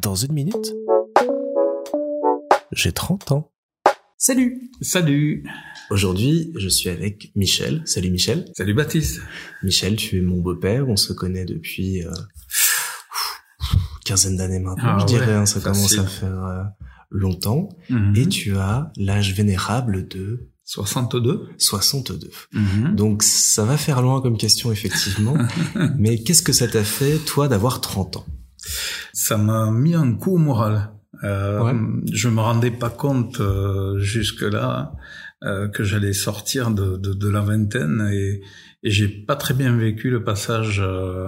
Dans une minute, j'ai 30 ans. Salut Salut Aujourd'hui, je suis avec Michel. Salut Michel. Salut Baptiste Michel, tu es mon beau-père. On se connaît depuis euh, quinzaine d'années maintenant, Ah je dirais. ouais, hein, ça facile. commence à faire euh, longtemps. Mhm. Et tu as l'âge vénérable de 62 62. Mhm. Donc ça va faire loin comme question, effectivement. Mais qu'est-ce que ça t'a fait, toi, d'avoir 30 ans? Ça m'a mis un coup au moral. Euh, Ouais. Je me rendais pas compte euh, jusque-là euh, que j'allais sortir de, de, de la vingtaine et, et j'ai pas très bien vécu le passage euh,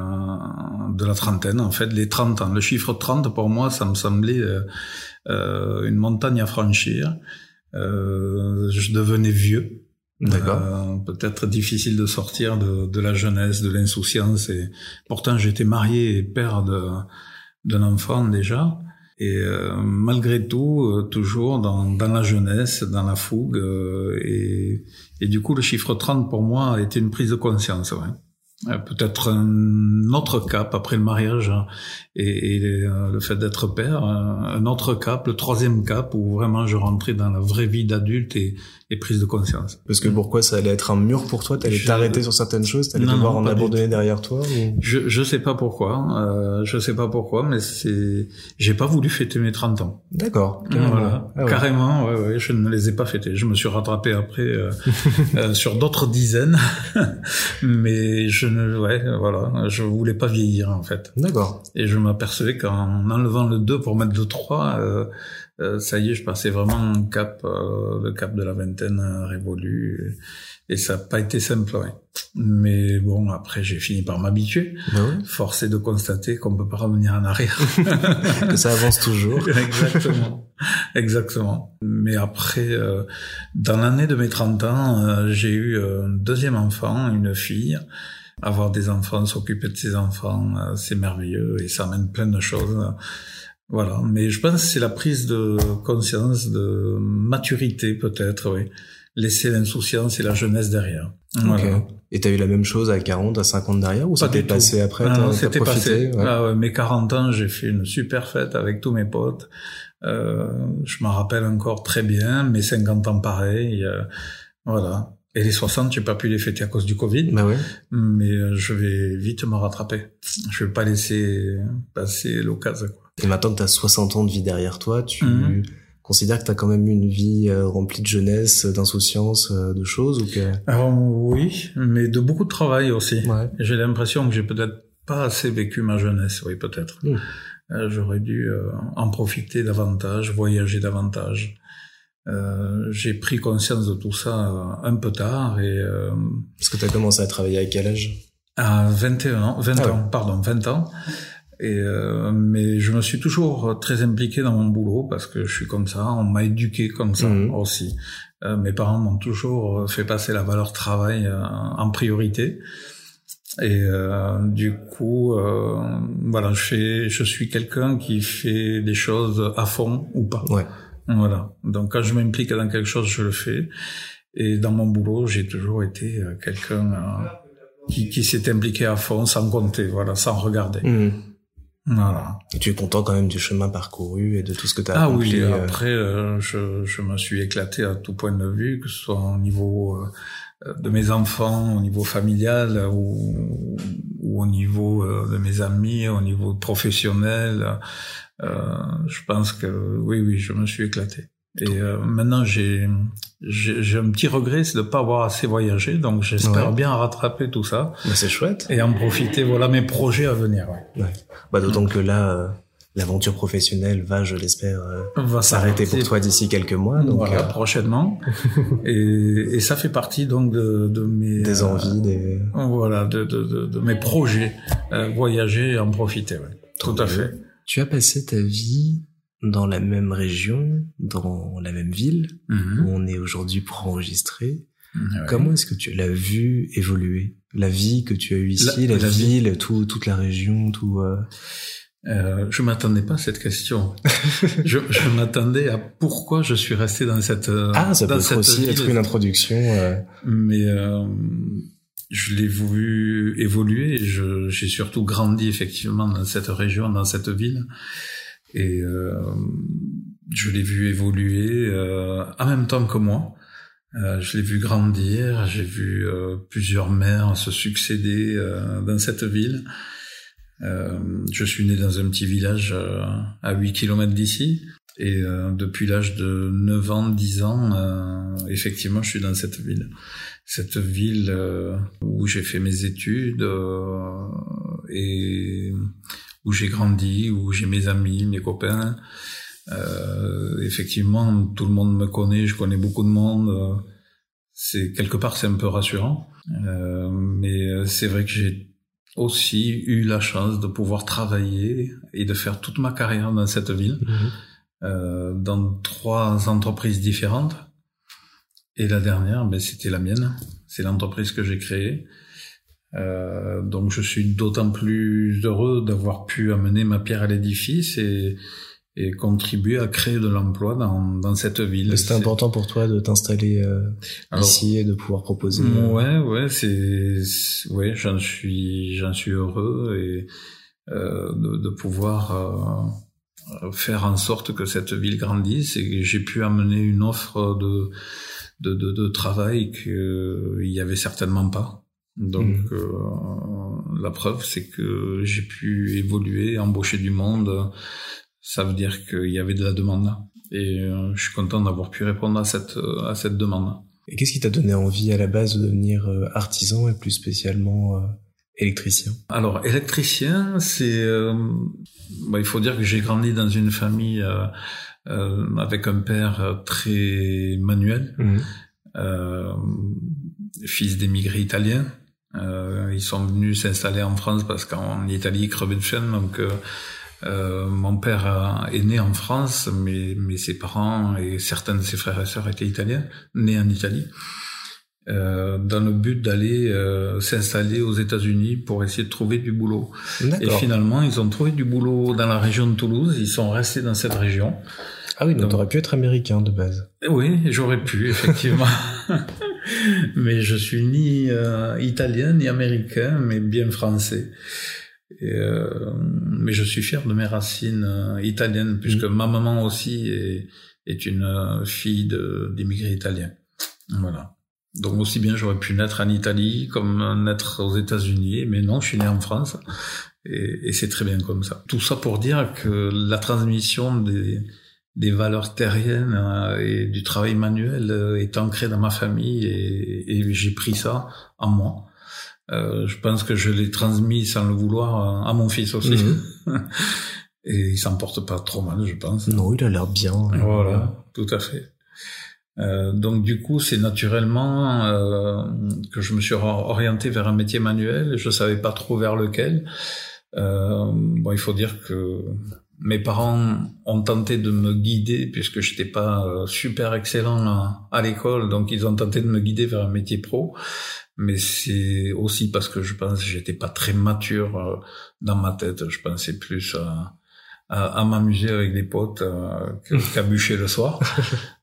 de la trentaine. En fait, les 30 ans. Le chiffre 30, pour moi, ça me semblait euh, euh, une montagne à franchir. Euh, je devenais vieux. Euh, peut-être difficile de sortir de, de la jeunesse, de l'insouciance. Et pourtant, j'étais marié et père de d'un enfant déjà. Et euh, malgré tout, euh, toujours dans, dans la jeunesse, dans la fougue. euh, et, et du coup, le chiffre 30 pour moi a été une prise de conscience. Ouais. Euh, Peut-être un autre cap après le mariage et, et euh, le fait d'être père, euh, un autre cap, le troisième cap où vraiment je rentrais dans la vraie vie d'adulte et, et prise de conscience. Parce que pourquoi ça allait être un mur pour toi? T'allais Je- t'arrêter sur certaines choses? T'allais devoir en abandonner derrière toi ou... Je je sais pas pourquoi, euh, je sais pas pourquoi, mais c'est j'ai pas voulu fêter mes 30 ans. D'accord. Voilà, Ah ouais. carrément, ouais, ouais, je ne les ai pas fêtés. Je me suis rattrapé après euh, euh, sur d'autres dizaines, mais je ne, ouais, voilà, je voulais pas vieillir en fait. D'accord. Et je m'apercevais qu'en enlevant le 2 pour mettre le 3, euh, euh, ça y est, je passais vraiment un cap, euh, le cap de la vingtaine révolu. Et, ça n'a pas été simple, ouais. Mais bon, après, j'ai fini par m'habituer. Bah est de constater qu'on peut pas revenir en arrière. Que ça avance toujours. Exactement. Exactement. Mais après, euh, dans l'année de mes 30 ans, euh, j'ai eu un deuxième enfant, une fille. Avoir des enfants, s'occuper de ses enfants, euh, c'est merveilleux et ça amène plein de choses. Voilà. Mais je pense que c'est la prise de conscience, de maturité peut-être, oui. Laisser l'insouciance et la jeunesse derrière. Voilà. Ok. Et t'as eu la même chose à 40, à 50 derrière ou ça t'est passé après Ah c'était passé. ouais. Ah ouais, mes 40 ans, j'ai fait une super fête avec tous mes potes. Euh, je m'en rappelle encore très bien. Mes 50 ans, pareil. euh, voilà. Et les 60, j'ai pas pu les fêter à cause du Covid, Bah ouais. mais euh, je vais vite me rattraper. Je vais pas laisser passer l'occasion. Et maintenant que t'as 60 ans de vie derrière toi, tu Mhm. considères que t'as quand même une vie euh, remplie de jeunesse, d'insouciance, euh, de choses ou que Alors oui, mais de beaucoup de travail aussi. Ouais. J'ai l'impression que j'ai peut-être pas assez vécu ma jeunesse, oui peut-être. Mm. Euh, J'aurais dû en profiter davantage, voyager davantage. Euh, j'ai pris conscience de tout ça euh, un peu tard et euh, Parce que t'as commencé à travailler à quel âge? à 21 ans, 20 Ah ouais. ans, pardon, 20 ans. Et euh, mais je me suis toujours très impliqué dans mon boulot parce que je suis comme ça, on m'a éduqué comme ça Mhm. aussi. Euh, mes parents m'ont toujours fait passer la valeur travail euh, en priorité. Et euh, du coup, euh, voilà, je fais, je suis quelqu'un qui fait des choses à fond ou pas. Ouais. Voilà. Donc quand je m'implique dans quelque chose, je le fais. Et dans mon boulot, j'ai toujours été euh, quelqu'un euh, qui, qui s'est impliqué à fond, sans compter, voilà, sans regarder. Mhm. Voilà. Et tu es content quand même du chemin parcouru et de tout ce que t'as Ah accompli oui, euh, après, euh, je, je me suis éclaté à tout point de vue, que ce soit au niveau euh, de mes enfants, au niveau familial ou, ou au niveau euh, de mes amis, au niveau professionnel. Euh, je pense que oui, oui, je me suis éclaté. Et euh, maintenant, j'ai j'ai un petit regret, c'est de pas avoir assez voyagé, donc j'espère Ouais. bien rattraper tout ça bah, c'est chouette. et en profiter. Voilà mes projets à venir. Ouais. Bah, d'autant que là, euh, l'aventure professionnelle va, je l'espère, euh, va s'arrêter pour toi d'ici quelques mois. Donc, voilà, prochainement. et, et ça fait partie donc de, de mes des envies, des... voilà, de, de, de, de mes projets, voyager et en profiter. Ouais. Tout à fait. Tu as passé ta vie dans la même région, dans la même ville Mhm. où on est aujourd'hui pour enregistrer. Ouais. Comment est-ce que tu l'as vu évoluer? La vie que tu as eue ici, la, La- la vie. ville, tout, toute la région, tout. euh, Euh, je m'attendais pas à cette question. je je m'attendais à pourquoi je suis resté dans cette euh, Ah, ça peut être aussi ville. être une introduction. euh, Mais euh, je l'ai voulu évoluer. J'ai surtout grandi effectivement dans cette région, dans cette ville, et euh, je l'ai vu évoluer euh, en même temps que moi. Euh, je l'ai vu grandir, j'ai vu euh, plusieurs maires se succéder euh, dans cette ville. je suis né dans un petit village à 8 km d'ici. Et depuis l'âge de 9 ans, 10 ans, effectivement, je suis dans cette ville. Cette ville où j'ai fait mes études et où j'ai grandi, où j'ai mes amis, mes copains. Euh, effectivement, tout le monde me connaît, je connais beaucoup de monde. C'est quelque part c'est un peu rassurant, euh, mais c'est vrai que j'ai aussi eu la chance de pouvoir travailler et de faire toute ma carrière dans cette ville, mhm. euh, dans trois entreprises différentes. Et la dernière, ben, c'était la mienne. C'est l'entreprise que j'ai créée. Euh, donc je suis d'autant plus heureux d'avoir pu amener ma pierre à l'édifice et, et contribuer à créer de l'emploi dans, dans cette ville. C'était important pour toi de t'installer euh, ici et de pouvoir proposer. Euh, ouais, ouais, c'est, ouais, j'en suis, j'en suis heureux et euh, de, de, pouvoir euh, faire en sorte que cette ville grandisse et j'ai pu amener une offre de de, de, de travail qu'il y avait certainement pas. Donc mmh. euh, la preuve, c'est que j'ai pu évoluer, embaucher du monde. Ça veut dire qu'il y avait de la demande. Et euh, je suis content d'avoir pu répondre à cette, à cette demande. Et qu'est-ce qui t'a donné envie à la base de devenir euh, artisan et plus spécialement électricien? Alors électricien, c'est... Bah, il faut dire que j'ai grandi dans une famille avec un père très manuel. Mmh. fils d'émigrés italiens, euh, ils sont venus s'installer en France parce qu'en Italie, ils crevaient de faim. Donc, euh, euh, mon père est né en France, mais, mais ses parents et certains de ses frères et sœurs étaient italiens, nés en Italie. Euh, dans le but d'aller euh, s'installer aux États-Unis pour essayer de trouver du boulot. Et finalement, ils ont trouvé du boulot dans la région de Toulouse. Ils sont restés dans cette région. Ah oui, donc, donc pu être américain de base. Oui, j'aurais pu effectivement. mais je suis ni euh, italien ni américain, mais bien français. Et, euh, mais je suis fier de mes racines euh, italiennes, puisque mm. ma maman aussi est, est une fille d'immigrés italiens. Voilà. Donc aussi bien j'aurais pu naître en Italie comme naître aux États-Unis, mais non, je suis né en France. Et, et c'est très bien comme ça. Tout ça pour dire que la transmission des, des valeurs terriennes euh, et du travail manuel euh, est ancré dans ma famille et, et j'ai pris ça en moi. Euh, je pense que je l'ai transmis sans le vouloir à mon fils aussi. Mhm. et il s'en porte pas trop mal, je pense. Non, il a l'air bien. Voilà, tout à fait. Euh, donc du coup, c'est naturellement euh, que je me suis orienté vers un métier manuel. Je savais pas trop vers lequel. Euh, bon, il faut dire que mes parents ont tenté de me guider puisque j'étais pas euh, super excellent à, l'école, donc ils ont tenté de me guider vers un métier pro. Mais c'est aussi parce que je pense que j'étais pas très mature euh, dans ma tête. Je pensais plus à, à, m'amuser avec des potes euh, qu'à bûcher le soir.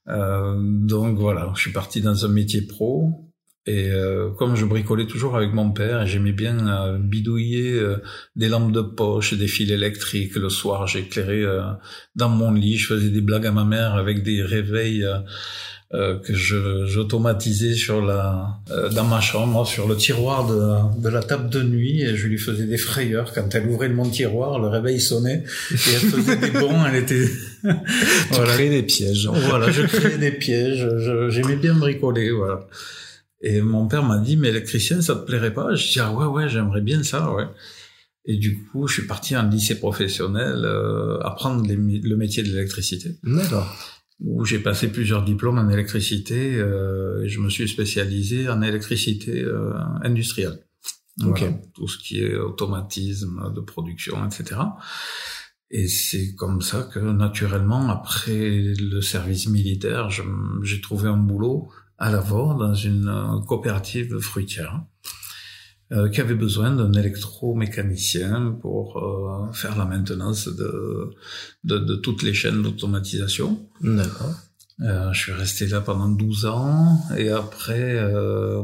Donc voilà, je suis parti dans un métier pro. Et euh, comme je bricolais toujours avec mon père, j'aimais bien euh, bidouiller euh, des lampes de poche, des fils électriques. Le soir, j'éclairais dans mon lit, je faisais des blagues à ma mère avec des réveils que je j'automatisais sur la dans ma chambre, sur le tiroir de, de la table de nuit, et je lui faisais des frayeurs quand elle ouvrait mon tiroir, le réveil sonnait et elle faisait des bons, elle était voilà. des pièges. Voilà, je créais des pièges. J'aimais bien bricoler, voilà. Et mon père m'a dit, mais électricien, ça te plairait pas? Je dis, ah ouais, ouais, j'aimerais bien ça, ouais. Et du coup, je suis parti en lycée professionnel euh, apprendre le métier de l'électricité. D'accord. Où j'ai passé plusieurs diplômes en électricité euh, et je me suis spécialisé en électricité euh, industrielle. Ok. tout ce qui est automatisme de production, etc. Et c'est comme ça que naturellement, après le service militaire, j'ai trouvé un boulot à Lavore dans une euh, coopérative fruitière euh, qui avait besoin d'un électromécanicien pour euh, faire la maintenance de, de, de toutes les chaînes d'automatisation. D'accord. Euh, je suis resté là pendant 12 ans et après euh,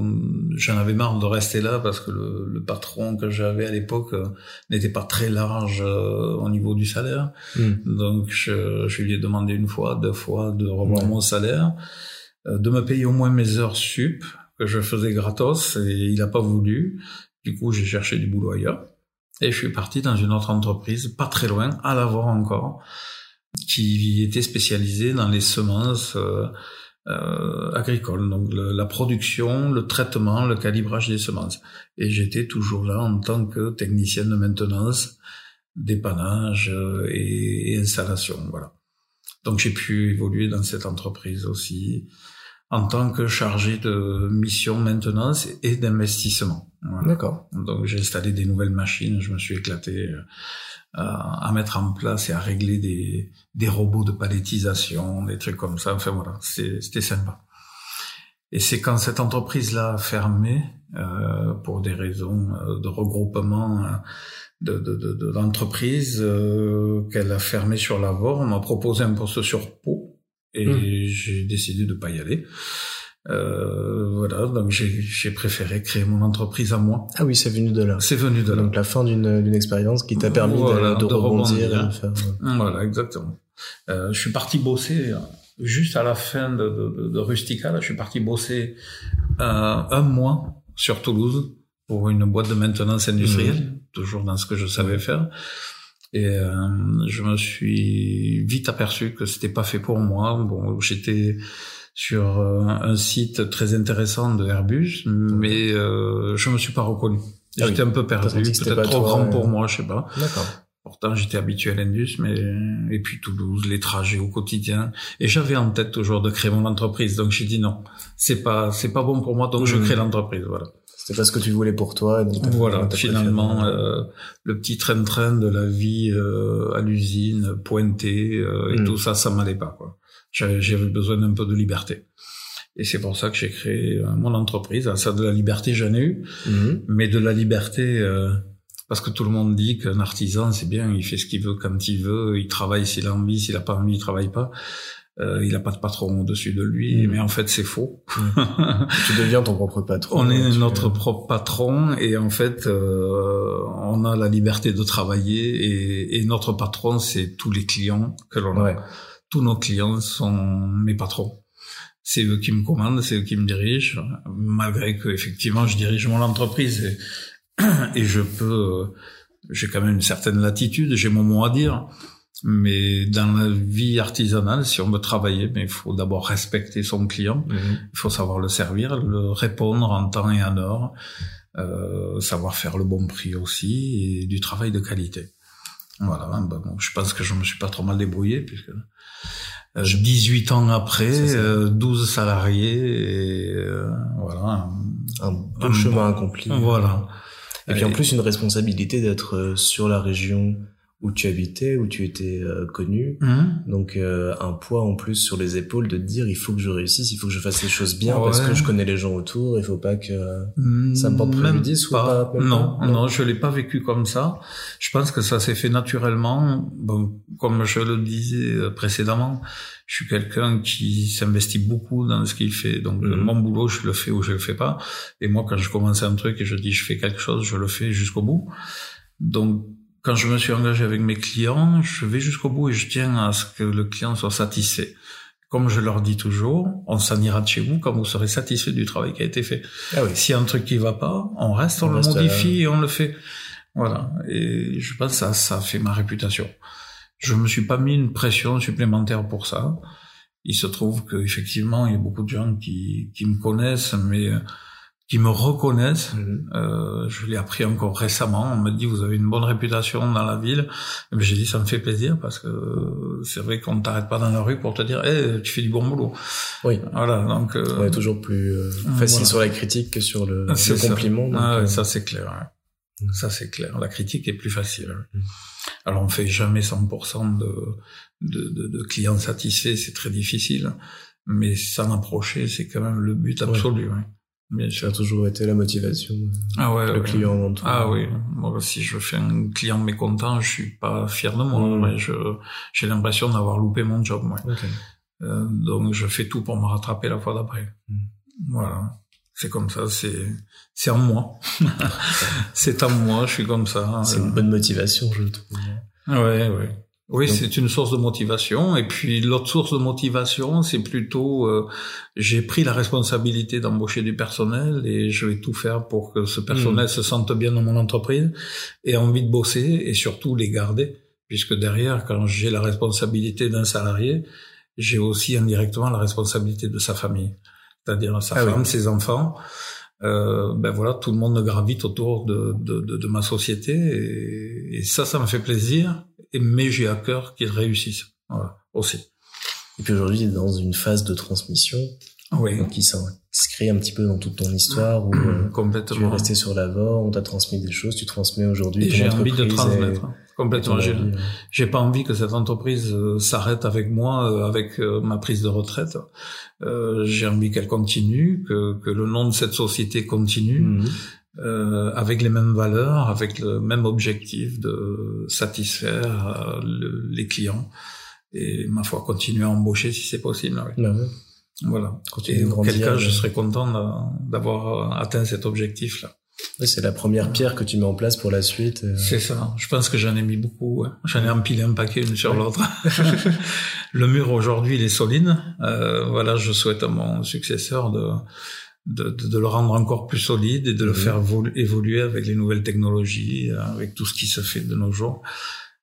j'en avais marre de rester là parce que le, le patron que j'avais à l'époque euh, n'était pas très large euh, au niveau du salaire. Hmm. Donc je, je, lui ai demandé une fois, deux fois de revoir mon salaire, euh, de me payer au moins mes heures sup que je faisais gratos et il n'a pas voulu. Du coup j'ai cherché du boulot ailleurs et je suis parti dans une autre entreprise pas très loin, à l'avoir encore qui était spécialisé dans les semences euh, euh, agricoles, donc le, la production, le traitement, le calibrage des semences. Et j'étais toujours là en tant que technicien de maintenance, dépannage euh, et, et installation. Voilà. Donc j'ai pu évoluer dans cette entreprise aussi en tant que chargé de mission maintenance et d'investissement. Voilà. D'accord. Donc j'ai installé des nouvelles machines, je me suis éclaté euh, à mettre en place et à régler des, des robots de palettisation, des trucs comme ça. Enfin voilà, c'était sympa. Et c'est quand cette entreprise-là a fermé, euh, pour des raisons euh, de regroupement de, de, de, d'entreprises, euh, qu'elle a fermé sur la on m'a proposé un poste sur Pau, et mmh. j'ai décidé de pas y aller. Euh, voilà, donc j'ai préféré créer mon entreprise à moi. Ah oui, c'est venu de là. C'est venu de là. Donc la fin d'une expérience qui t'a permis voilà, de, de, de, rebondir. rebondir. Faire... Voilà, exactement. Euh, je suis parti bosser euh, juste à la fin de, de, de Rustica. Là, je suis parti bosser euh, un mois sur Toulouse pour une boîte de maintenance industrielle, mmh. toujours dans ce que je savais faire. Et euh, je me suis vite aperçu que c'était pas fait pour moi. Bon, j'étais sur euh, un site très intéressant de Airbus, mais euh, je me suis pas reconnu. Ah j'étais un peu perdu, peut-être trop toi, grand pour moi, je sais pas. D'accord. Pourtant, j'étais habitué à l'Indus, mais et puis Toulouse, les trajets au quotidien, et j'avais en tête toujours de créer mon entreprise. Donc j'ai dit non, c'est pas c'est pas bon pour moi, donc mmh. je crée l'entreprise. Voilà. C'était pas ce que tu voulais pour toi. Donc voilà, finalement, euh, le petit train-train de la vie euh, à l'usine, pointé, euh, et mmh. tout ça, ça m'allait pas. quoi j'avais besoin d'un peu de liberté. Et c'est pour ça que j'ai créé euh, mon entreprise. Ça, de la liberté, j'en ai eu, mmh. mais de la liberté, euh, parce que tout le monde dit qu'un artisan, c'est bien, il fait ce qu'il veut quand il veut, il travaille s'il a envie, s'il a pas envie, il travaille pas. Euh, il a pas de patron au-dessus de lui, mmh. mais en fait c'est faux. Mmh. tu deviens ton propre patron. On est notre propre patron et en fait euh, on a la liberté de travailler et, et notre patron c'est tous les clients que l'on a. Ouais tous nos clients sont mes patrons. C'est eux qui me commandent, c'est eux qui me dirigent, malgré que effectivement je dirige mon entreprise et, et je peux, j'ai quand même une certaine latitude, j'ai mon mot à dire. Mais dans la vie artisanale, si on veut travailler, mais il faut d'abord respecter son client, mmh. il faut savoir le servir, le répondre en temps et en heure, euh, savoir faire le bon prix aussi et du travail de qualité. Voilà, ben bon, je pense que je me suis pas trop mal débrouillé puisque euh, 18 ans après, euh, 12 salariés, et euh, voilà. Un bon un chemin bon, accompli. Voilà. Et puis en plus une responsabilité d'être euh, sur la région où tu habitais, où tu étais euh, connu. Mmh. Donc euh, un poids en plus sur les épaules de te dire il faut que je réussisse, il faut que je fasse les choses bien ouais. parce que je connais les gens autour, il faut pas que mmh, ça me porte préjudice ou pas. Non, pas. non, non, je l'ai pas vécu comme ça. Je pense que ça s'est fait naturellement. Bon, comme je le disais euh, précédemment, je suis quelqu'un qui s'investit beaucoup dans ce qu'il fait. Donc mmh. mon boulot, je le fais ou je le fais pas. Et moi, quand je commence un truc et je dis je fais quelque chose, je le fais jusqu'au bout. Donc quand je me suis engagé avec mes clients, je vais jusqu'au bout et je tiens à ce que le client soit satisfait. Comme je leur dis toujours, on s'en ira de chez vous quand vous serez satisfait du travail qui a été fait. Ah oui. S'il y a un truc qui va pas, on reste, on, on le reste modifie à... et on le fait. Voilà. Et je pense que ça, ça fait ma réputation. Je me suis pas mis une pression supplémentaire pour ça. Il se trouve qu'effectivement, il y a beaucoup de gens qui, qui me connaissent, mais qui me reconnaissent. Mmh. Euh, je l'ai appris encore récemment. On m'a dit vous avez une bonne réputation dans la ville. J'ai dit ça me fait plaisir parce que c'est vrai qu'on ne t'arrête pas dans la rue pour te dire hey, tu fais du bon boulot. Oui. Voilà donc. Euh, On est toujours plus euh, facile voilà. sur la critique que sur le, le compliment. Donc, ah, ouais, ça c'est clair. Ouais. Mmh. Ça c'est clair. La critique est plus facile. Mmh. Alors on fait jamais 100% de, de, de, de clients satisfaits, c'est très difficile. Mais s'en approcher, c'est quand même le but absolu. Ouais. Ça a toujours été la motivation. Ah ouais. Le ouais. client avant tout. Ah oui. Moi, si je fais un client mécontent, je suis pas fier de moi. Mmh. Mais je, j'ai l'impression d'avoir loupé mon job, moi. Okay. Euh, donc je fais tout pour me rattraper la fois d'après. Mm. Voilà. C'est comme ça, c'est c'est en moi. c'est en moi, je suis comme ça. C'est une bonne motivation, je trouve. Ouais, ouais. Oui, c'est une source de motivation. Et puis l'autre source de motivation, c'est plutôt euh, j'ai pris la responsabilité d'embaucher du personnel et je vais tout faire pour que ce personnel mm. se sente bien dans mon entreprise et envie de bosser et surtout les garder, puisque derrière, quand j'ai la responsabilité d'un salarié, j'ai aussi indirectement la responsabilité de sa famille, c'est-à-dire sa ah femme, ses enfants. Euh, ben voilà, tout le monde gravite autour de, de, de, de ma société et, et, ça, ça me fait plaisir. Et, mais j'ai à cœur qu'ils réussissent, voilà, aussi. Et puis aujourd'hui, dans une phase de transmission, oui. qui s'inscrit un petit peu dans toute ton histoire où euh, Complètement. tu es resté sur l'avant, on t'a transmis des choses, tu transmets aujourd'hui. J'ai envie de transmettre. Complètement. J'ai pas envie que cette entreprise euh, s'arrête avec moi, euh, avec ma prise de retraite. Euh, J'ai envie qu'elle continue, que, que, le nom de cette société continue, mhm. euh, avec les mêmes valeurs, avec le même objectif de satisfaire les clients et ma foi continuer à embaucher si c'est possible. Oui. Bah voilà. Et en quel cas, je serais content d'avoir atteint cet objectif-là c'est la première pierre que tu mets en place pour la suite. Euh. C'est ça. Je pense que j'en ai mis beaucoup. J'en ai empilé un paquet une sur l'autre. le mur aujourd'hui, il est solide. Euh, voilà, je souhaite à mon successeur de, de, de, le rendre encore plus solide et de le mhm. faire évoluer avec les nouvelles technologies, avec tout ce qui se fait de nos jours.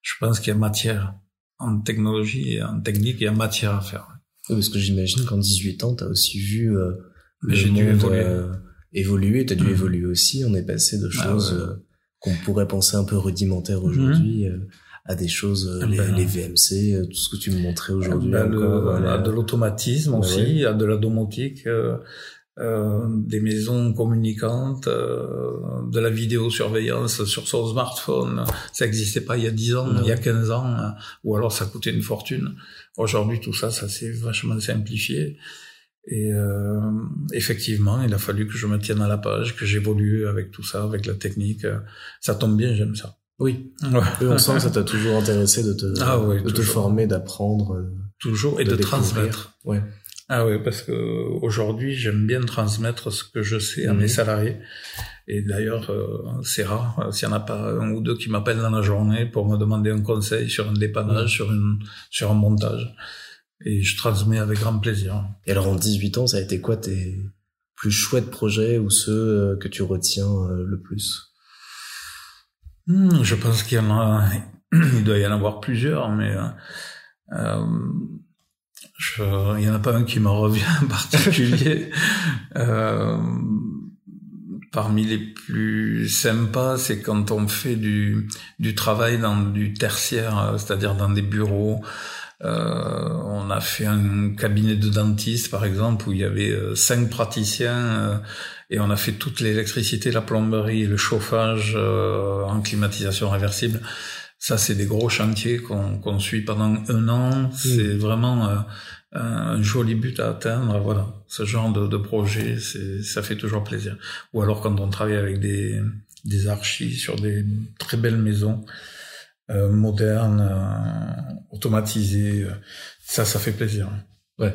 Je pense qu'il y a matière en technologie et en technique, il y a matière à faire. Parce que j'imagine qu'en 18 ans, tu as aussi vu euh, j'ai dû évoluer. Euh, évolué, tu as dû mhm. évoluer aussi. On est passé de ah choses euh, qu'on pourrait penser un peu rudimentaires aujourd'hui mhm. euh, à des choses, ah les, ben. les, VMC, tout ce que tu me montrais aujourd'hui. Ah ben, À de l'automatisme ben aussi, à de la domotique. Euh, euh, des maisons communicantes, euh, de la vidéosurveillance sur son smartphone. Ça n'existait pas il y a 10 ans, il y a 15 ans, ou alors ça coûtait une fortune. Aujourd'hui, tout ça, ça s'est vachement simplifié. Et euh, effectivement, il a fallu que je me tienne à la page, que j'évolue avec tout ça, avec la technique. Ça tombe bien, j'aime ça. Oui. Ouais. on sent que ça t'a toujours intéressé de te, ah de te former, d'apprendre. Euh, toujours et de, transmettre. Ouais. Ah oui, parce que aujourd'hui, j'aime bien transmettre ce que je sais à mes mhm. salariés. Et d'ailleurs, euh, c'est rare s'il n'y en a pas un ou deux qui m'appellent dans la journée pour me demander un conseil sur un dépannage, mhm. sur une sur un montage et je transmets avec grand plaisir. Et alors en 18 ans, ça a été quoi tes plus chouettes projets ou ceux euh, que tu retiens euh, le plus? Hmm, Je pense qu'il y en a, il doit y en avoir plusieurs, mais euh, il y en a pas un qui me revient en particulier. euh, parmi les plus sympas, c'est quand on fait du, du travail dans du tertiaire, c'est-à-dire dans des bureaux, euh, on a fait un cabinet de dentiste, par exemple, où il y avait euh, cinq praticiens euh, et on a fait toute l'électricité, la plomberie, le chauffage en climatisation réversible. Ça, c'est des gros chantiers qu'on suit pendant un an. C'est vraiment un joli but à atteindre. Voilà, ce genre de, de projet, ça fait toujours plaisir. Ou alors quand on travaille avec des, des archis sur des très belles maisons. Euh, moderne, euh, automatisé. Euh, ça, ça fait plaisir. Ouais.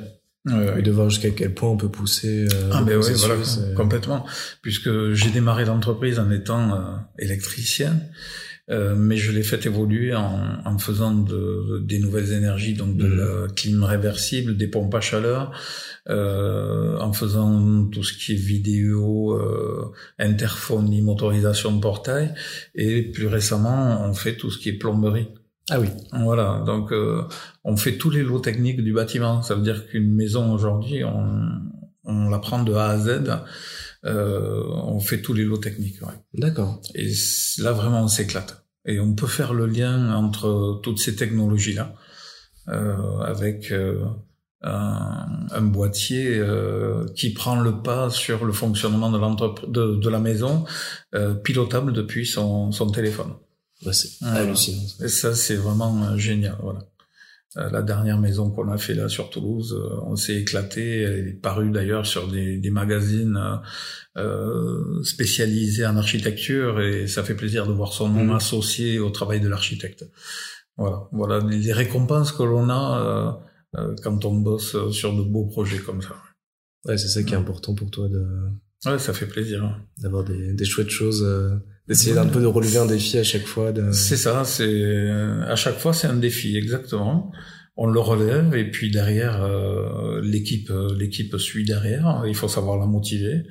et de voir jusqu'à quel point on peut pousser. ah ben oui, voilà, complètement. Puisque j'ai démarré l'entreprise en étant électricien, euh, mais je l'ai fait évoluer en, en faisant de, des nouvelles énergies, donc de mmh. la clim réversible, des pompes à chaleur, euh, en faisant tout ce qui est vidéo, euh, interphonie, motorisation de portail, et plus récemment, on fait tout ce qui est plomberie. Ah oui. Voilà, donc euh, on fait tous les lots techniques du bâtiment. Ça veut dire qu'une maison aujourd'hui, on, on la prend de A à Z. Euh, on fait tous les lots techniques. Ouais. D'accord. Et là vraiment on s'éclate. Et on peut faire le lien entre toutes ces technologies là euh, avec euh, un, un, boîtier euh, qui prend le pas sur le fonctionnement de de, de, la maison, euh, pilotable depuis son, son téléphone. Ouais, c'est hallucinant. Et ça c'est vraiment génial. Voilà. Euh, la dernière maison qu'on a fait là sur Toulouse, euh, on s'est éclaté. Elle est parue d'ailleurs sur des, des magazines euh, spécialisés en architecture et ça fait plaisir de voir son nom mmh. associé au travail de l'architecte. Voilà, voilà les récompenses que l'on a quand on bosse sur de beaux projets comme ça. Ouais, c'est ça qui est important pour toi de. Ouais, ça fait plaisir. D'avoir des, des chouettes choses, d'essayer un peu de relever un défi à chaque fois. C'est ça, c'est à chaque fois c'est un défi, exactement. On le relève et puis derrière l'équipe l'équipe suit derrière. Il faut savoir la motiver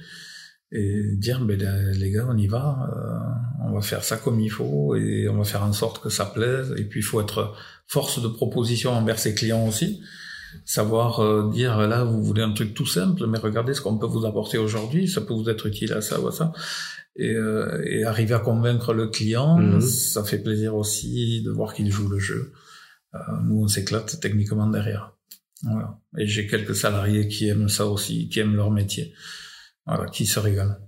et dire ben, les gars on y va euh, on va faire ça comme il faut et on va faire en sorte que ça plaise et puis il faut être force de proposition envers ses clients aussi savoir euh, dire là vous voulez un truc tout simple mais regardez ce qu'on peut vous apporter aujourd'hui ça peut vous être utile à ça ou à ça. Et, euh, et arriver à convaincre le client mhm. ça fait plaisir aussi de voir qu'il joue le jeu. Nous on s'éclate techniquement derrière. Voilà. Et j'ai quelques salariés qui aiment ça aussi qui aiment leur métier. Voilà, qui se régale.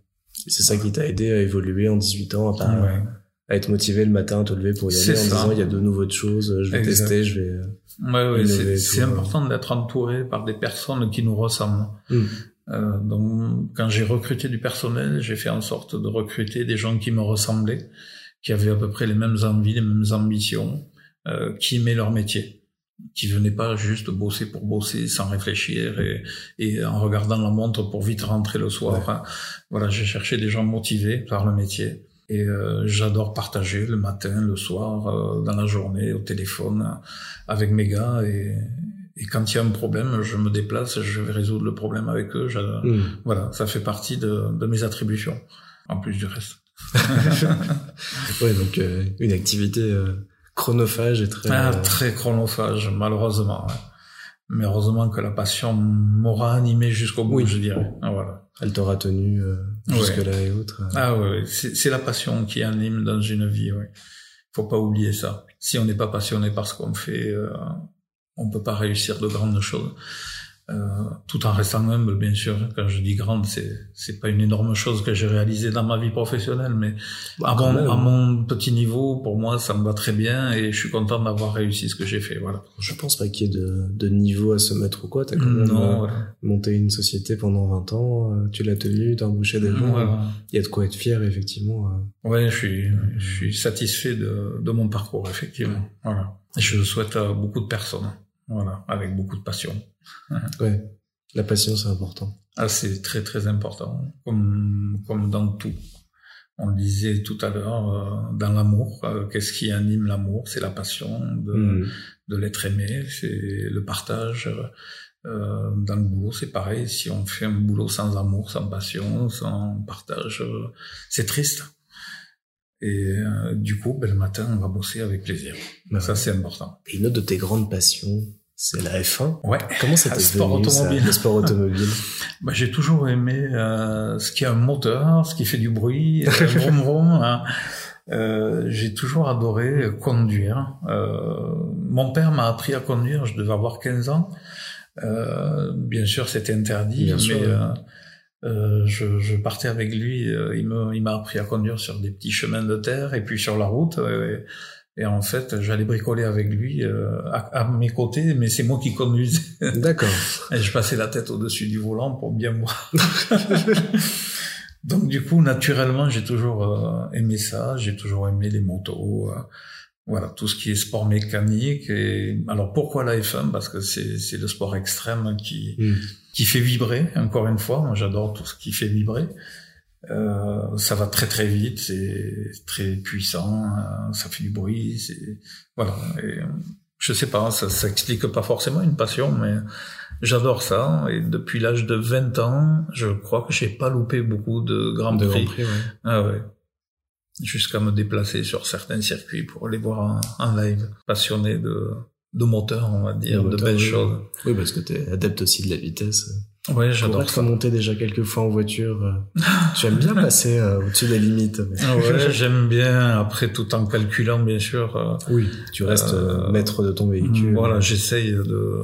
C'est ça qui t'a aidé à évoluer en 18 ans, à, à être motivé le matin, à te lever pour y aller en disant il y a de nouvelles choses, je vais tester, je vais. Ouais, ouais, c'est important d'être entouré par des personnes qui nous ressemblent. Hmm. Euh, donc, quand j'ai recruté du personnel, j'ai fait en sorte de recruter des gens qui me ressemblaient, qui avaient à peu près les mêmes envies, les mêmes ambitions, euh, qui aimaient leur métier qui venait pas juste bosser pour bosser sans réfléchir et, et en regardant la montre pour vite rentrer le soir. Voilà, j'ai cherché des gens motivés par le métier. Et euh, j'adore partager le matin, le soir, euh, dans la journée, au téléphone, avec mes gars. Et, et quand il y a un problème, je me déplace, je vais résoudre le problème avec eux. Hmm. Voilà, ça fait partie de, de, mes attributions, en plus du reste. ouais, donc euh, une activité chronophage et très... Ah, très chronophage, malheureusement. Mais heureusement que la passion m'aura animé jusqu'au bout, je dirais. Ah, voilà. Elle t'aura tenu euh, jusque-là et autres. Euh. Ah oui, c'est la passion qui anime dans une vie, oui. Faut pas oublier ça. Si on n'est pas passionné par ce qu'on fait, euh, on peut pas réussir de grandes choses. Euh, tout en restant humble, bien sûr. Quand je dis grande, c'est c'est pas une énorme chose que j'ai réalisée dans ma vie professionnelle, mais bah, à, mon, à mon petit niveau, pour moi, ça me va très bien et je suis content d'avoir réussi ce que j'ai fait. Voilà. Je pense pas qu'il y ait de, de niveau à se mettre ou quoi. T'as quand même euh, monté une société pendant 20 ans, euh, tu l'as tenue, t'as embauché des gens. Il y a de quoi être fier, effectivement. Ouais, je suis je suis satisfait de de mon parcours, effectivement. Voilà. Je le souhaite à beaucoup de personnes. Voilà, avec beaucoup de passion. Ouais, la passion c'est important. Ah, c'est très très important, comme comme dans tout. On le disait tout à l'heure, euh, dans l'amour, euh, qu'est-ce qui anime l'amour? C'est la passion de, mm. de l'être aimé, c'est le partage. Euh, dans le boulot, c'est pareil. Si on fait un boulot sans amour, sans passion, sans partage, c'est triste. Et du coup, ben, le matin, on va bosser avec plaisir. Ça, c'est important. Et une autre de tes grandes passions, c'est la F1. Ouais. Comment ça t'est sport automobile. le sport automobile? Bah, J'ai toujours aimé euh, ce qui a un moteur, ce qui fait du bruit, euh, vroom vroom. Hein. Euh, j'ai toujours adoré conduire. Euh, mon père m'a appris à conduire, je devais avoir 15 ans. Euh, bien sûr, c'était interdit, bien mais sûr, euh, je, je, partais avec lui. Euh, il me, il m'a appris à conduire sur des petits chemins de terre et puis sur la route. Et, en fait, j'allais bricoler avec lui à, mes côtés, mais c'est moi qui conduisais. D'accord. et je passais la tête au-dessus du volant pour bien voir. Donc du coup, naturellement, j'ai toujours aimé ça. J'ai toujours aimé les motos. voilà, tout ce qui est sport mécanique. Et alors pourquoi la F1 Parce que c'est, c'est le sport extrême qui hmm qui fait vibrer, encore une fois. Moi, j'adore tout ce qui fait vibrer. Euh, ça va très très vite, c'est très puissant, euh, ça fait du bruit, c'est voilà. Et, je sais pas, ça s'explique pas forcément une passion, mais j'adore ça. Et depuis l'âge de 20 ans, je crois que j'ai pas loupé beaucoup de grands prix. prix ouais. Ah ouais. Jusqu'à me déplacer sur certains circuits pour aller voir un live. Passionné de de moteur, on va dire, de, belles choses. Oui, parce que tu es adepte aussi de la vitesse. Ouais, j'adore ça. monter déjà quelques fois en voiture. Euh, tu aimes bien passer euh, au-dessus des limites. Ah ouais, j'aime bien. Après, tout en calculant, bien sûr. Euh, oui, tu restes maître de ton véhicule. Voilà, j'essaye de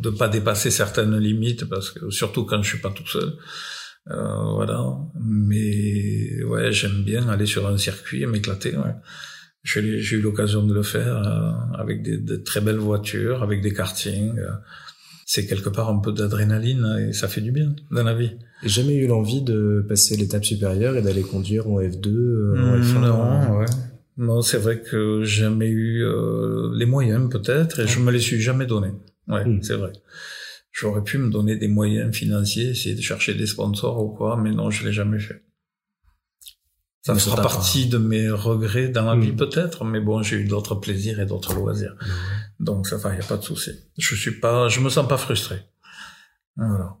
de pas dépasser certaines limites parce que surtout quand je suis pas tout seul. voilà. Mais ouais, j'aime bien aller sur un circuit et m'éclater. Ouais. J'ai eu l'occasion de le faire avec des, de très belles voitures, avec des kartings. Euh. c'est quelque part un peu d'adrénaline et ça fait du bien dans la vie. J'ai jamais eu l'envie de passer l'étape supérieure et d'aller conduire en F2, euh, en F1. Non, ouais. Non, c'est vrai que j'ai jamais eu les moyens peut-être et je me les suis jamais donnés. Ouais, mm. c'est vrai. J'aurais pu me donner des moyens financiers, essayer de chercher des sponsors ou quoi, mais non, je l'ai jamais fait. Ça fera partie de mes regrets dans la vie mm. peut-être, mais bon, j'ai eu d'autres plaisirs et d'autres loisirs. Donc ça va, y a pas de souci. Je suis pas, je me sens pas frustré. Voilà.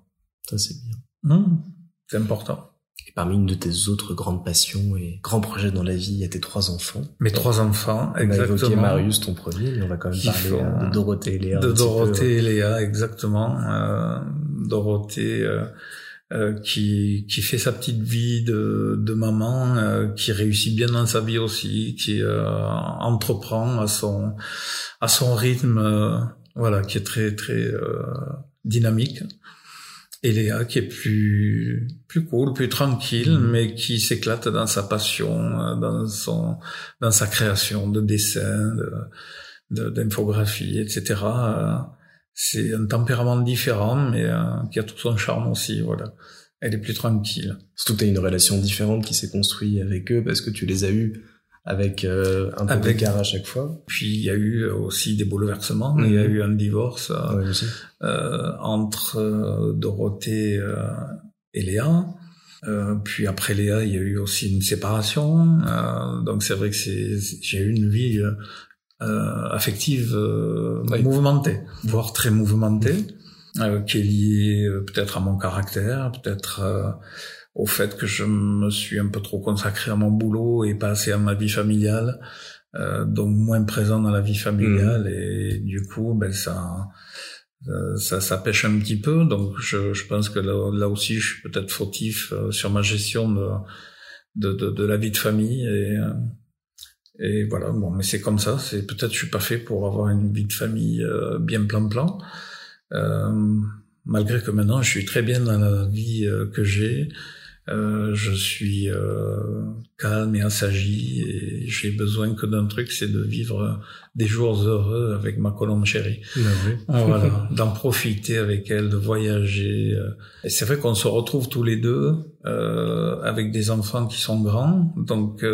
Ça c'est bien. Mm. C'est important. Et parmi une de tes autres grandes passions et grands projets dans la vie, il y a tes trois enfants. Mes trois enfants, exactement. On a évoqué Marius, ton premier, mais on va quand même parler euh, de Dorothée et Léa. De Dorothée et Léa, exactement. Euh, Dorothée euh, euh, qui qui fait sa petite vie de, de maman, euh, qui réussit bien dans sa vie aussi, qui entreprend à son à son rythme, voilà, qui est très très dynamique et Léa qui est plus plus cool, plus tranquille, mhm. mais qui s'éclate dans sa passion, euh, dans son dans sa création de dessins, de d'infographie, etc. C'est un tempérament différent, mais euh, qui a tout son charme aussi. Voilà, elle est plus tranquille. Surtout que as une relation différente qui s'est construite avec eux parce que tu les as eus avec euh, un peu d'écart à chaque fois. Puis il y a eu aussi des bouleversements. Il y a mhm. eu un divorce euh, euh, entre Dorothée et Léa. puis après Léa, il y a eu aussi une séparation. donc c'est vrai que j'ai eu une vie affective mouvementée, voire très mouvementée, qui est liée peut-être à mon caractère, peut-être au fait que je me suis un peu trop consacré à mon boulot et pas assez à ma vie familiale, euh, donc moins présent dans la vie familiale. Mmh. et du coup ben ça euh, ça, ça pêche un petit peu, donc je, je pense que là, là aussi je suis peut-être fautif euh, sur ma gestion de, de, de, de, la vie de famille et, euh, et voilà. Bon, mais c'est comme ça. C'est peut-être je suis pas fait pour avoir une vie de famille bien plan plan. malgré que maintenant je suis très bien dans la vie que j'ai. Euh, je suis euh, calme et assagi et j'ai besoin que d'un truc, c'est de vivre des jours heureux avec ma colombe chérie. Ben oui. Ah, voilà, d'en profiter avec elle, de voyager. Euh. Et c'est vrai qu'on se retrouve tous les deux euh, avec des enfants qui sont grands, donc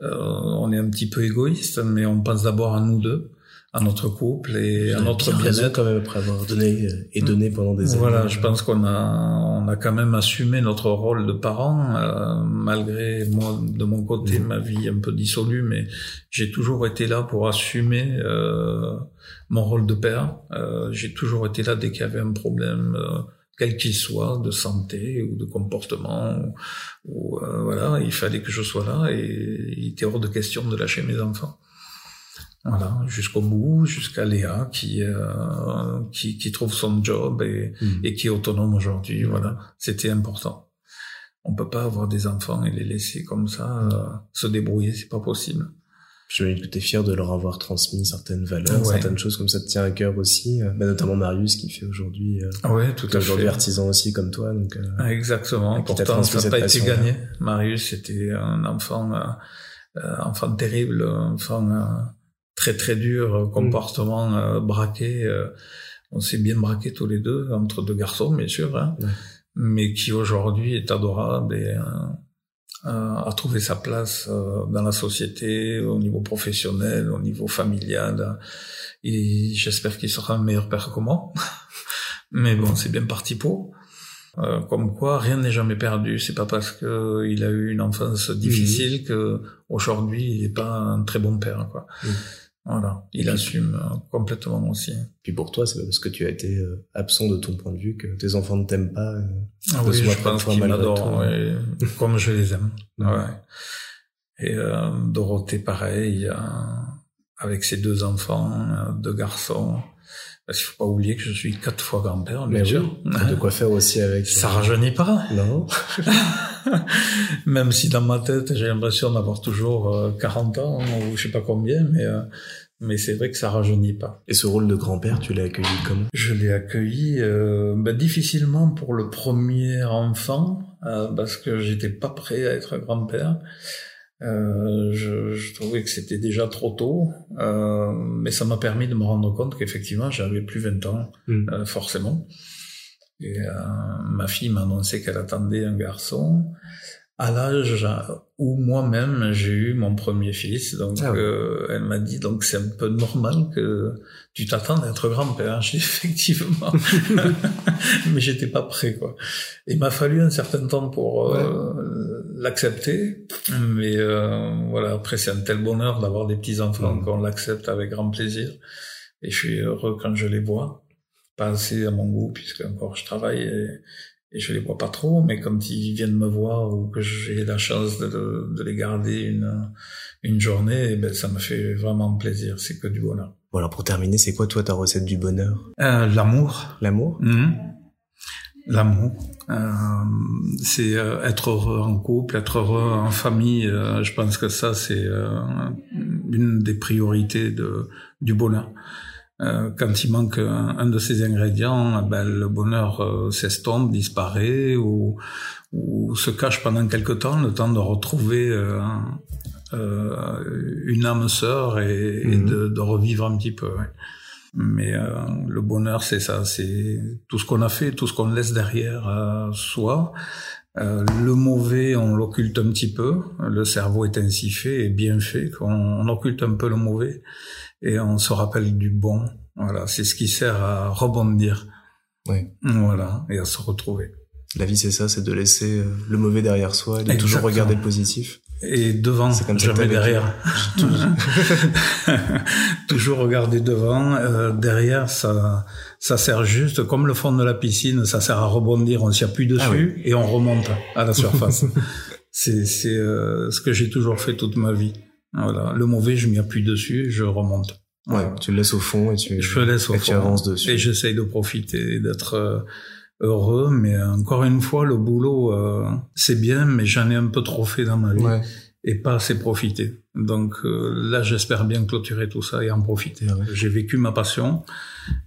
on est un petit peu égoïste, mais on pense d'abord à nous deux à notre couple et à notre bien-être quand même après avoir donné euh, et donné pendant des années. Voilà, je pense qu'on a on a quand même assumé notre rôle de parent euh, malgré moi de mon côté ma vie un peu dissolue mais j'ai toujours été là pour assumer euh, mon rôle de père. Euh, j'ai toujours été là dès qu'il y avait un problème euh, quel qu'il soit, de santé ou de comportement, ou, voilà, il fallait que je sois là et il était hors de question de lâcher mes enfants. Voilà, jusqu'au bout, jusqu'à Léa qui, euh, qui, qui trouve son job et, hmm. et qui est autonome aujourd'hui. Voilà, c'était important. On peut pas avoir des enfants et les laisser comme ça euh, se débrouiller, c'est pas possible. Je que tu es fier de leur avoir transmis certaines valeurs, certaines choses comme ça te tient à cœur aussi, euh, bah, notamment Marius qui fait aujourd'hui euh, ouais, tout aujourd'hui artisan aussi comme toi donc euh, exactement. pourtant ça n'a pas été gagné. Marius c'était un enfant euh, enfant terrible enfant très très dur, euh, comportement mm. euh, braqué. Euh, on s'est bien braqué tous les deux, entre deux garçons bien sûr, hein, mais qui aujourd'hui est adorable et a trouvé sa place dans la société, au niveau professionnel, au niveau familial. Et j'espère qu'il sera un meilleur père que moi. mais bon, c'est bien parti pour. Euh, comme quoi, rien n'est jamais perdu. C'est pas parce que il a eu une enfance difficile que aujourd'hui il est pas un très bon père. Quoi. Voilà, il assume euh, complètement aussi. Puis pour toi, c'est parce que tu as été euh, absent de ton point de vue que tes enfants ne t'aiment pas. Euh, ah oui, je pense qu'ils m'adorent, comme je les aime. Ouais. Et euh, Dorothée, pareil, avec ses deux enfants, deux garçons. Parce qu'il faut pas oublier que je suis quatre fois grand-père, bien sûr. de quoi faire aussi avec. Ça rajeunit pas. Non. Même si dans ma tête, j'ai l'impression d'avoir toujours 40 ans, ou je sais pas combien, mais mais c'est vrai que ça rajeunit pas. Et ce rôle de grand-père, tu l'as accueilli comment? Je l'ai accueilli euh, bah, difficilement pour le premier enfant, euh, parce que j'étais pas prêt à être grand-père. Euh, je, je, trouvais que c'était déjà trop tôt, euh, mais ça m'a permis de me rendre compte qu'effectivement, j'avais plus 20 ans, mm. euh, forcément. Et euh, ma fille m'a annoncé qu'elle attendait un garçon. à l'âge où moi-même j'ai eu mon premier fils. Donc ah euh, elle m'a dit donc c'est un peu normal que tu t'attends à être grand-père. J'ai effectivement, mais j'étais pas prêt quoi. Il m'a fallu un certain temps pour euh, l'accepter, mais euh, voilà après c'est un tel bonheur d'avoir des petits enfants mmh. qu'on l'accepte avec grand plaisir et je suis heureux quand je les vois. Pas assez à mon goût puisque encore je travaille et et je les vois pas trop, mais quand ils viennent me voir ou que j'ai la chance de, de, les garder une, une journée, eh ben ça me fait vraiment plaisir. C'est que du bonheur. Voilà, pour terminer, c'est quoi toi ta recette du bonheur? Euh, L'amour. L'amour? Mhm. L'amour. Euh, c'est euh, être heureux en couple, être heureux en famille. Euh, je pense que ça c'est euh, une des priorités de, du bonheur. Euh, quand il manque un, de ces ingrédients, eh ben, le bonheur euh, s'estompe, disparaît ou, ou, se cache pendant quelque temps, le temps de retrouver euh, une âme sœur et, mhm. de, de, revivre un petit peu. Mais le bonheur, c'est ça, c'est tout ce qu'on a fait, tout ce qu'on laisse derrière soi. le mauvais, on l'occulte un petit peu. Le cerveau est ainsi fait et bien fait qu'on occulte un peu le mauvais et on se rappelle du bon. Voilà, c'est ce qui sert à rebondir. Oui. Voilà, et à se retrouver. La vie, c'est ça, c'est de laisser euh, le mauvais derrière soi et de toujours regarder le positif. Et devant, comme jamais derrière. toujours regarder devant. Euh, derrière, ça, ça sert juste comme le fond de la piscine. Ça sert à rebondir. On s'y appuie ah dessus et on remonte à la surface. c'est c'est euh, ce que j'ai toujours fait toute ma vie. Voilà, le mauvais, je m'y appuie dessus, je remonte. Ouais, tu le laisses au fond et tu, je laisse au et fond, tu avances dessus. Et j'essaye de profiter, d'être euh, heureux, mais encore une fois, le boulot, euh, c'est bien, mais j'en ai un peu trop fait dans ma vie. Ouais et pas assez profiter. Donc euh, là, j'espère bien clôturer tout ça et en profiter. J'ai vécu ma passion.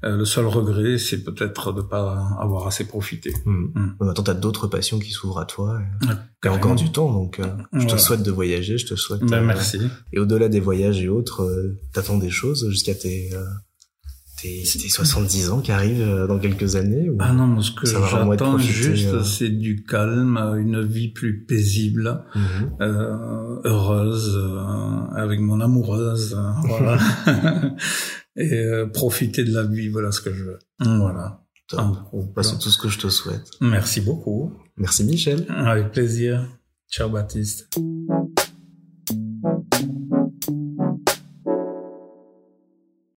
Euh, le seul regret, c'est peut-être de pas avoir assez profité. Mmh. Mmh. Maintenant, t'as d'autres passions qui s'ouvrent à toi. Et encore du temps, donc euh, je te souhaite de voyager. Je te souhaite. Ben, merci. Et au-delà des voyages et autres, t'attends des choses jusqu'à tes c'était 70 ans qui arrivent euh, dans quelques années Ah non, ce que j'attends juste, euh, c'est du calme, une vie plus paisible, mhm. euh, heureuse, euh, avec mon amoureuse, voilà. et profiter de la vie, voilà ce que je veux. Voilà. Bah, c'est tout ce que je te souhaite. Merci beaucoup. Merci Michel. Avec plaisir. Ciao Baptiste.